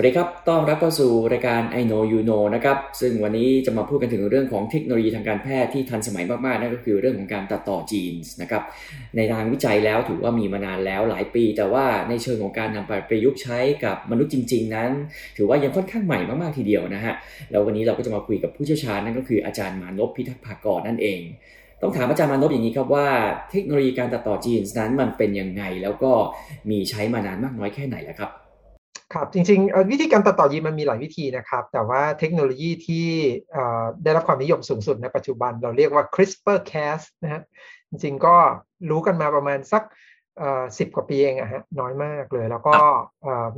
วัสดีครับ ต้อนรับเข้าสู่รายการ I know you know นะครับ ซึ่งวันนี้จะมาพูดกันถึงเรื่องของเทคโนโลยีทางการแพทย์ที่ทันสมัยมากๆ นั่นก็คือเรื่องของการตัดต่อจีนส์นะครับ ในทางวิจัยแล้วถือว่ามีมานานแล้วหลายปี แต่ว่าในเชิงของการนำไปประยุกต์ใช้กับมนุษย์จริง ๆ นั้น ถือว่ายังค่อนข้างใหม่มากๆ ทีเดียวนะฮะ แล้ววันนี้เราก็จะมาคุยกับผู้เชี่ยวชาญนั่นก็คืออาจารย์มานพพิทักษ์ภากรนั่นเองต้องถามอาจารย์มานพอย่างนี้ครับว่าเทคโนโลยีการตัดต่อจีนส์นั้นมันเป็นยังไง แล้วก็มีใช้มานานมากน้อยแค่ไหนแล้วครับ ครับจริงๆวิธีการตัดต่อยีนมันมีหลายวิธีนะครับ แต่ว่าเทคโนโลยีที่ได้รับความนิยมสูงสุดในปัจจุบัน เราเรียกว่า CRISPR-Cas นะฮะจริงๆก็รู้กันมาประมาณสักสิบกว่าปีเองอะฮะน้อยมากเลย แล้วก็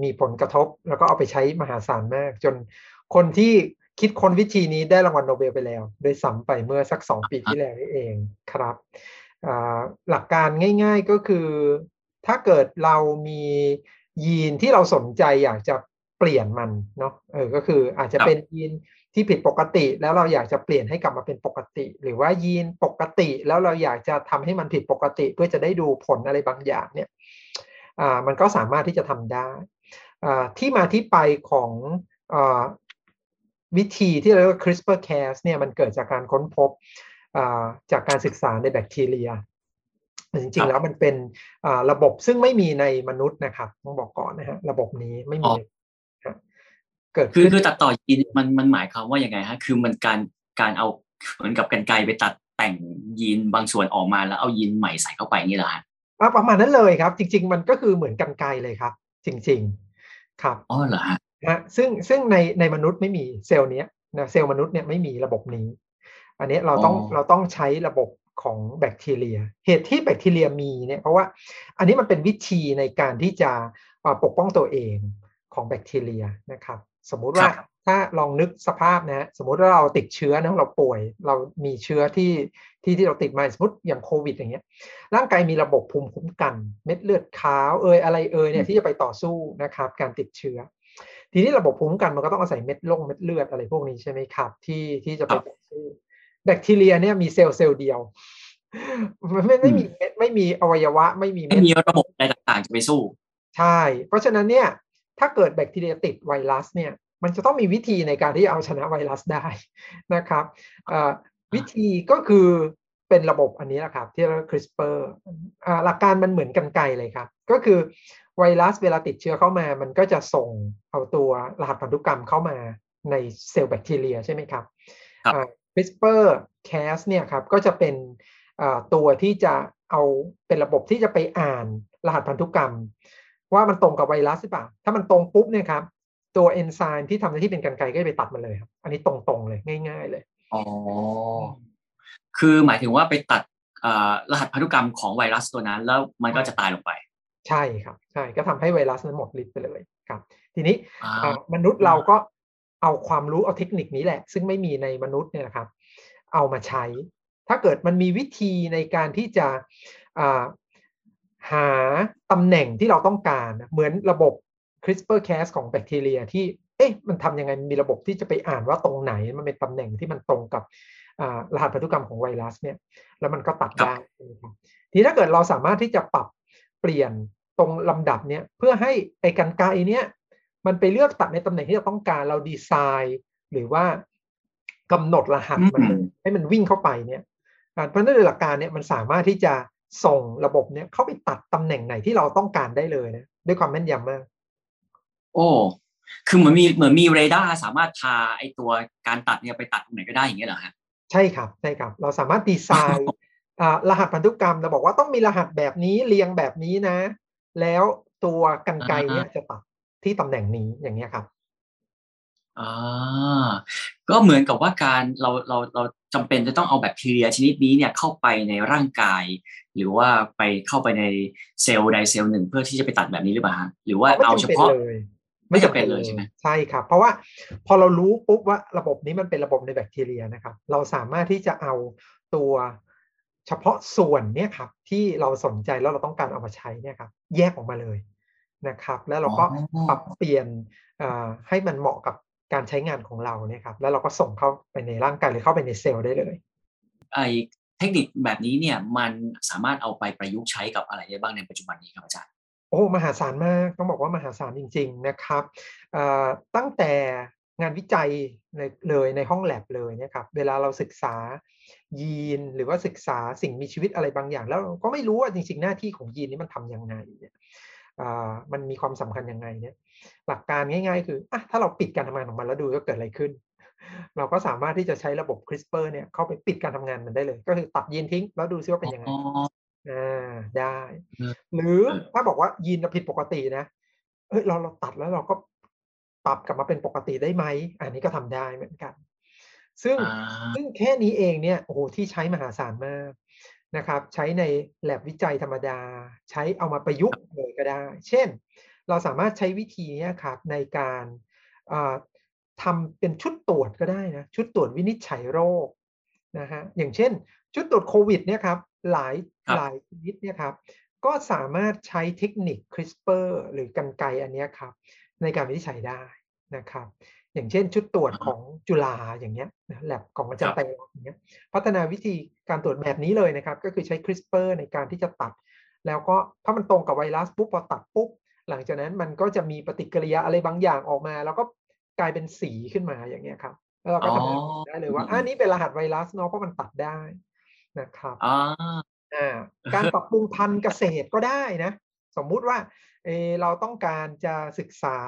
มีผลกระทบ แล้วก็เอาไปใช้มหาศาลมาก จนคนที่คิดค้นวิธีนี้ได้รางวัลโนเบลไปแล้ว โดยสัมไปเมื่อสักสองปีที่แล้วนี่เองครับหลักการง่าย ๆก็คือถ้าเกิดเรามี ยีนที่เราสนใจอยากจะเปลี่ยนมันเนาะเออก็คืออาจจะเป็นยีนที่ผิดปกติแล้วเราอยากจะเปลี่ยนให้กลับมาเป็นปกติ หรือว่ายีนปกติแล้วเราอยากจะทำให้มันผิดปกติ เพื่อจะได้ดูผลอะไรบางอย่างเนี่ยอ่ามันก็สามารถที่จะทำได้อ่าที่มาที่ไปของอ่าวิธีที่เรียกว่า CRISPR-Cas เนี่ยมันเกิดจากการค้นพบจากการศึกษาในแบคทีเรีย จริงๆแล้วมันเป็นระบบซึ่งไม่มีในมนุษย์นะครับต้องบอกก่อนนะฮะระบบนี้ไม่มีเกิดคือคือตัดต่อยีนมันมันหมายความว่ายังไงฮะคือมันการการเอาเหมือนกับกันไกไปตัดแต่งยีนบางส่วนออกมาแล้วเอายีนใหม่ใส่เข้าไปนี่แหละฮะประมาณนั้นเลยครับ จริง ๆ มันก็คือเหมือนกันไกเลยครับ จริง ๆ ครับอ๋อเหรอฮะนะซึ่งซึ่งในในมนุษย์ไม่มีเซลล์นี้นะเซลล์มนุษย์เนี่ยไม่มีระบบนี้ อันนี้เราต้องเราต้องใช้ระบบ ของแบคทีเรีย เหตุที่แบคทีเรียมีเนี่ยเพราะว่าอันนี้มันเป็นวิธีในการที่จะปกป้องตัวเองของแบคทีเรียนะครับ สมมุติว่าถ้าลองนึกสภาพนะสมมุติว่าเราติดเชื้อนะเราป่วย เรามีเชื้อที่ที่ที่เราติดมาสมมติอย่างโควิดอย่างเงี้ยร่างกายมีระบบภูมิคุ้มกันเม็ดเลือดขาวเอยอะไรเอยเนี่ยที่จะไปต่อสู้นะครับการติดเชื้อ ทีนี้ระบบภูมิคุ้มกันมันก็ต้องอาศัยเม็ดลงเม็ดเลือดอะไรพวกนี้ใช่ไหมครับ ที่ที่จะไปต่อสู้ แบคทีเรียเนี่ยมีเซลล์เซลล์เดียว มันไม่ไม่มีไม่มีอวัยวะ ไม่มีไม่มีระบบอะไรต่างๆจะไปสู้ ใช่ เพราะฉะนั้นเนี่ย ถ้าเกิดแบคทีเรียติดไวรัสเนี่ย มันจะต้องมีวิธีในการที่เอาชนะไวรัสได้นะครับวิธีก็คือเป็นระบบอันนี้แหละครับ ที่เรียก CRISPR หลักการมันเหมือนกันไกลเลยครับ ก็คือไวรัสเวลาติดเชื้อเข้ามา มันก็จะส่งเอาตัวรหัสพันธุกรรมเข้ามาในเซลล์แบคทีเรียใช่ไหมครับ CRISPR Cas เนี่ยครับก็จะเป็นตัวที่จะเอาเป็นระบบที่จะไปอ่านรหัสพันธุกรรม ว่ามันตรงกับไวรัสหรือเปล่า ถ้ามันตรงปุ๊บเนี่ยครับตัวเอนไซม์ที่ทำหน้าที่เป็นกันไกก็จะไปตัดมันเลยครับ อันนี้ตรงๆเลยง่าย ๆ เลยอ๋อคือหมายถึงว่าไปตัดรหัสพันธุกรรมของไวรัสตัวนั้น แล้วมันก็จะตายลงไป ใช่ครับ ใช่ก็ทำให้ไวรัสนั้นหมดฤทธิ์ไปเลยครับ ทีนี้มนุษย์เราก็ เอาความรู้เอาเทคนิคนี้แหละ ซึ่งไม่มีในมนุษย์เนี่ยนะครับ เอามาใช้ ถ้าเกิดมันมีวิธีในการที่จะหาตำแหน่งที่เราต้องการ เหมือนระบบ CRISPR-Cas ของแบคทีเรียที่เอ๊ะมันทำยังไงมีระบบที่จะไปอ่านว่าตรงไหนมันเป็นตำแหน่งที่มันตรงกับรหัสพันธุกรรมของไวรัสเนี่ยแล้วมันก็ตัดได้ทีถ้าเกิดเราสามารถที่จะปรับเปลี่ยนตรงลำดับเนี่ยเพื่อให้ไอ้กันไกเนี่ย มันไปเลือกตัดในตำแหน่งที่เราต้องการเราดีไซน์ หรือว่ากำหนดรหัสมันให้มันวิ่งเข้าไปเนี่ยเพราะนั่นในหลักการเนี่ยมันสามารถที่จะส่งระบบเนี่ยเข้าไปตัดตำแหน่งไหนที่เราต้องการได้เลยนะด้วยความแม่นยำมาก โอ้คือเหมือนมีเหมือนมีเรดาร์สามารถพาไอตัวการตัดเนี่ยไปตัดตรงไหนก็ได้อย่างเงี้ยเหรอฮะใช่ครับใช่ครับ เราสามารถดีไซน์รหัสพันธุกรรมเราบอกว่าต้องมีรหัสแบบนี้เรียงแบบนี้นะ แล้วตัวกรรไกรเนี่ยจะตัด ที่ตำแหน่งนี้อย่างเงี้ยครับอ่าก็เหมือนกับว่าการเราเราเราจำเป็นจะต้องเอาแบคทีเรียชนิดนี้เนี่ยเข้าไปในร่างกาย หรือว่าไปเข้าไปในเซลล์ใดเซลล์หนึ่งเพื่อที่จะไปตัดแบบนี้หรือเปล่าหรือว่าเอาเฉพาะไม่จำเป็นเลยใช่ไหมใช่ครับ เพราะว่าพอเรารู้ปุ๊บว่าระบบนี้มันเป็นระบบในแบคทีเรียนะครับ เราสามารถที่จะเอาตัวเฉพาะส่วนเนี่ยครับที่เราสนใจแล้วเราต้องการเอามาใช้เนี่ยครับแยกออกมาเลย นะครับ แล้วเราก็ปรับเปลี่ยนให้มันเหมาะกับการใช้งานของเราเนี่ยครับแล้วเราก็ส่งเข้าไปในร่างกายหรือเข้าไปในเซลล์ได้เลยไอเทคนิคแบบนี้เนี่ยมันสามารถเอาไปประยุกต์ใช้กับอะไรได้บ้างในปัจจุบันนี้ครับอาจารย์โอ้มหาศาลมากต้องบอกว่ามหาศาลจริง ๆนะครับตั้งแต่งานวิจัยเลยในห้องแลบเลยนะครับเวลาเราศึกษายีนหรือว่าศึกษาสิ่งมีชีวิตอะไรบางอย่าง แล้วก็ไม่รู้ว่าจริง ๆ หน้าที่ของยีนนี้มันทํำยังไงเนี่ย มันมีความสำคัญยังไงเนี่ยหลักการง่าย ๆ คืออะถ้าเราปิดการทำงานของมันแล้วดูว่าเกิดอะไรขึ้น เราก็สามารถที่จะใช้ระบบ CRISPR เนี่ยเข้าไปปิดการทำงานมันได้เลย ก็คือตัดยีนทิ้ง แล้วดูซิว่าเป็นยังไงอ่าได้ หรือถ้าบอกว่ายีนผิดปกตินะเฮ้ยเราเราตัดแล้วเราก็ปรับกลับมาเป็นปกติได้ไหม อันนี้ก็ทำได้เหมือนกัน ซึ่งซึ่งแค่นี้เองเนี่ยโอ้โหที่ใช้มหาศาลมาก นะครับใช้ในแลบวิจัยธรรมดา ใช้เอามาประยุกต์เลยก็ได้ เช่น เราสามารถใช้วิธีนี้ครับในการทำเป็นชุดตรวจก็ได้นะชุดตรวจวินิจฉัยโรคนะฮะอย่างเช่น ชุดตรวจโควิดเนี่ยครับหลายหลายชนิดเนี่ยครับก็สามารถใช้เทคนิค CRISPR หรือกันไกอันนี้ครับในการวินิจฉัยได้นะครับ อย่างเช่น ชุดตรวจของจุฬาอย่างเงี้ยแลบของอาจารย์ไตรอย่างเงี้ยพัฒนาวิธีการตรวจแบบนี้เลยนะครับ ก็คือใช้ CRISPR ในการที่จะตัด แล้วก็ถ้ามันตรงกับไวรัสปุ๊บพอตัดปุ๊บหลังจากนั้นมันก็จะมีปฏิกิริยาอะไรบางอย่างออกมา แล้วก็กลายเป็นสีขึ้นมาอย่างเงี้ยครับ แล้วเราก็จะได้เลยว่าอันนี้เป็นรหัสไวรัสเนาะเพราะมันตัดได้นะครับอ่าการปรับปรุงพันธุ์เกษตรก็ได้นะ สมมุติว่าเออเราต้องการจะศึกษา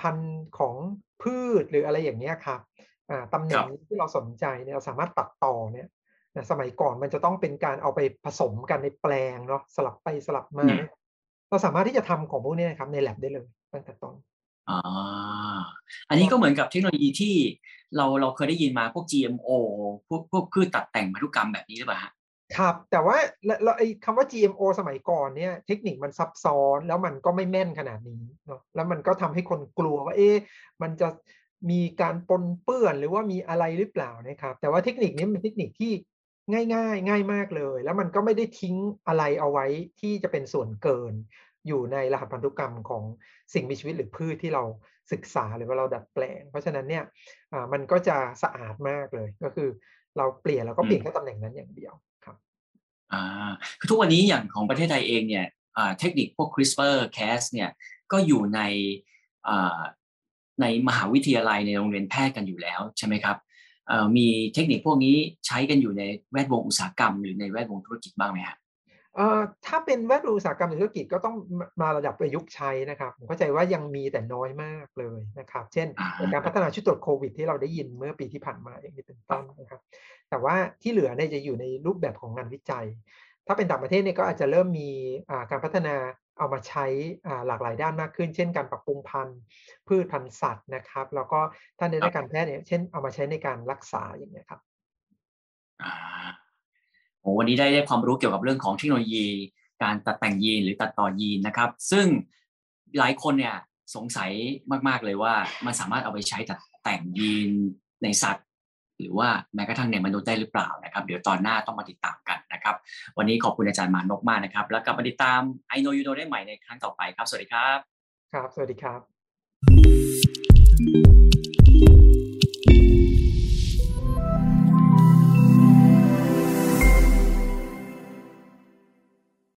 พันธุ์ของพืชหรืออะไรอย่างเนี้ยครับตำแหน่งที่เราสนใจเนี่ยเราสามารถตัดต่อเนี่ยสมัยก่อนมันจะต้องเป็นการเอาไปผสมกันในแปลงเนาะสลับไปสลับมา เราสามารถที่จะทำของพวกนี้ครับในแลบได้เลยตั้งแต่ต้นอ่าอันนี้ก็เหมือนกับเทคโนโลยีที่เราเราเคยได้ยินมาพวก GMO พวกพวกพืชตัดแต่งพันธุกรรมแบบนี้หรือเปล่า ครับ แต่ว่าเราไอ้คำว่า GMO สมัยก่อนเนี่ยเทคนิคมันซับซ้อนแล้วมันก็ไม่แม่นขนาดนี้เนาะแล้วมันก็ทำให้คนกลัวว่าเอ๊ะมันจะมีการปนเปื้อนหรือว่ามีอะไรหรือเปล่านะครับ แต่ว่าเทคนิคนี้เป็นเทคนิคที่ง่ายง่ายง่ายมากเลย แล้วมันก็ไม่ได้ทิ้งอะไรเอาไว้ที่จะเป็นส่วนเกิน อยู่ในรหัสพันธุกรรมของสิ่งมีชีวิตหรือพืชที่เราศึกษาหรือว่าเราดัดแปลง เพราะฉะนั้นเนี่ยมันก็จะสะอาดมากเลยก็คือเราเปลี่ยนเราก็เปลี่ยนแค่ตำแหน่งนั้นอย่างเดียว อ่าคือทุกวันนี้อย่างของประเทศไทยเองเนี่ยเทคนิคพวก CRISPR Cas เนี่ยก็อยู่ในในมหาวิทยาลัยในโรงเรียนแพทย์กันอยู่แล้วใช่ไหมครับมีเทคนิคพวกนี้ใช้กันอยู่ในแวดวงอุตสาหกรรม หรือในแวดวงธุรกิจบ้างไหมครับ ถ้าเป็นแวดวงอุตสาหกรรมหรือธุรกิจก็ต้องมาระดับประยุกต์ใช้นะครับผมเข้าใจว่ายังมีแต่น้อยมากเลยนะครับ เช่นการพัฒนาชุดตรวจโควิดที่เราได้ยินเมื่อปีที่ผ่านมาอย่างนี้เป็นต้นนะครับ แต่ว่าที่เหลือเนี่ยจะอยู่ในรูปแบบของงานวิจัย ถ้าเป็นต่างประเทศเนี่ยก็อาจจะเริ่มมีการพัฒนาเอามาใช้หลากหลายด้านมากขึ้น เช่น การปรับปรุงพันธุ์พืชพันธุ์สัตว์นะครับ แล้วก็ถ้าในด้านการแพทย์เนี่ยเช่นเอามาใช้ในการรักษาอย่างนี้ครับ โอ้วันนี้ได้ได้ความรู้เกี่ยวกับเรื่องของเทคโนโลยี การตัดแต่งยีนหรือตัดต่อยีนนะครับ ซึ่งหลายคนเนี่ยสงสัยมากๆเลยว่ามันสามารถเอาไปใช้ตัดแต่งยีนในสัตว์ หรือว่าแม้กระทั่งในมนุษย์ได้หรือเปล่านะครับ เดี๋ยวตอนหน้าต้องมาติดตามกันนะครับ วันนี้ขอบคุณอาจารย์มานกมากนะครับ แล้วกลับมาติดตาม I know you know ได้ใหม่ในครั้งต่อไปครับ สวัสดีครับ ครับ สวัสดีครับ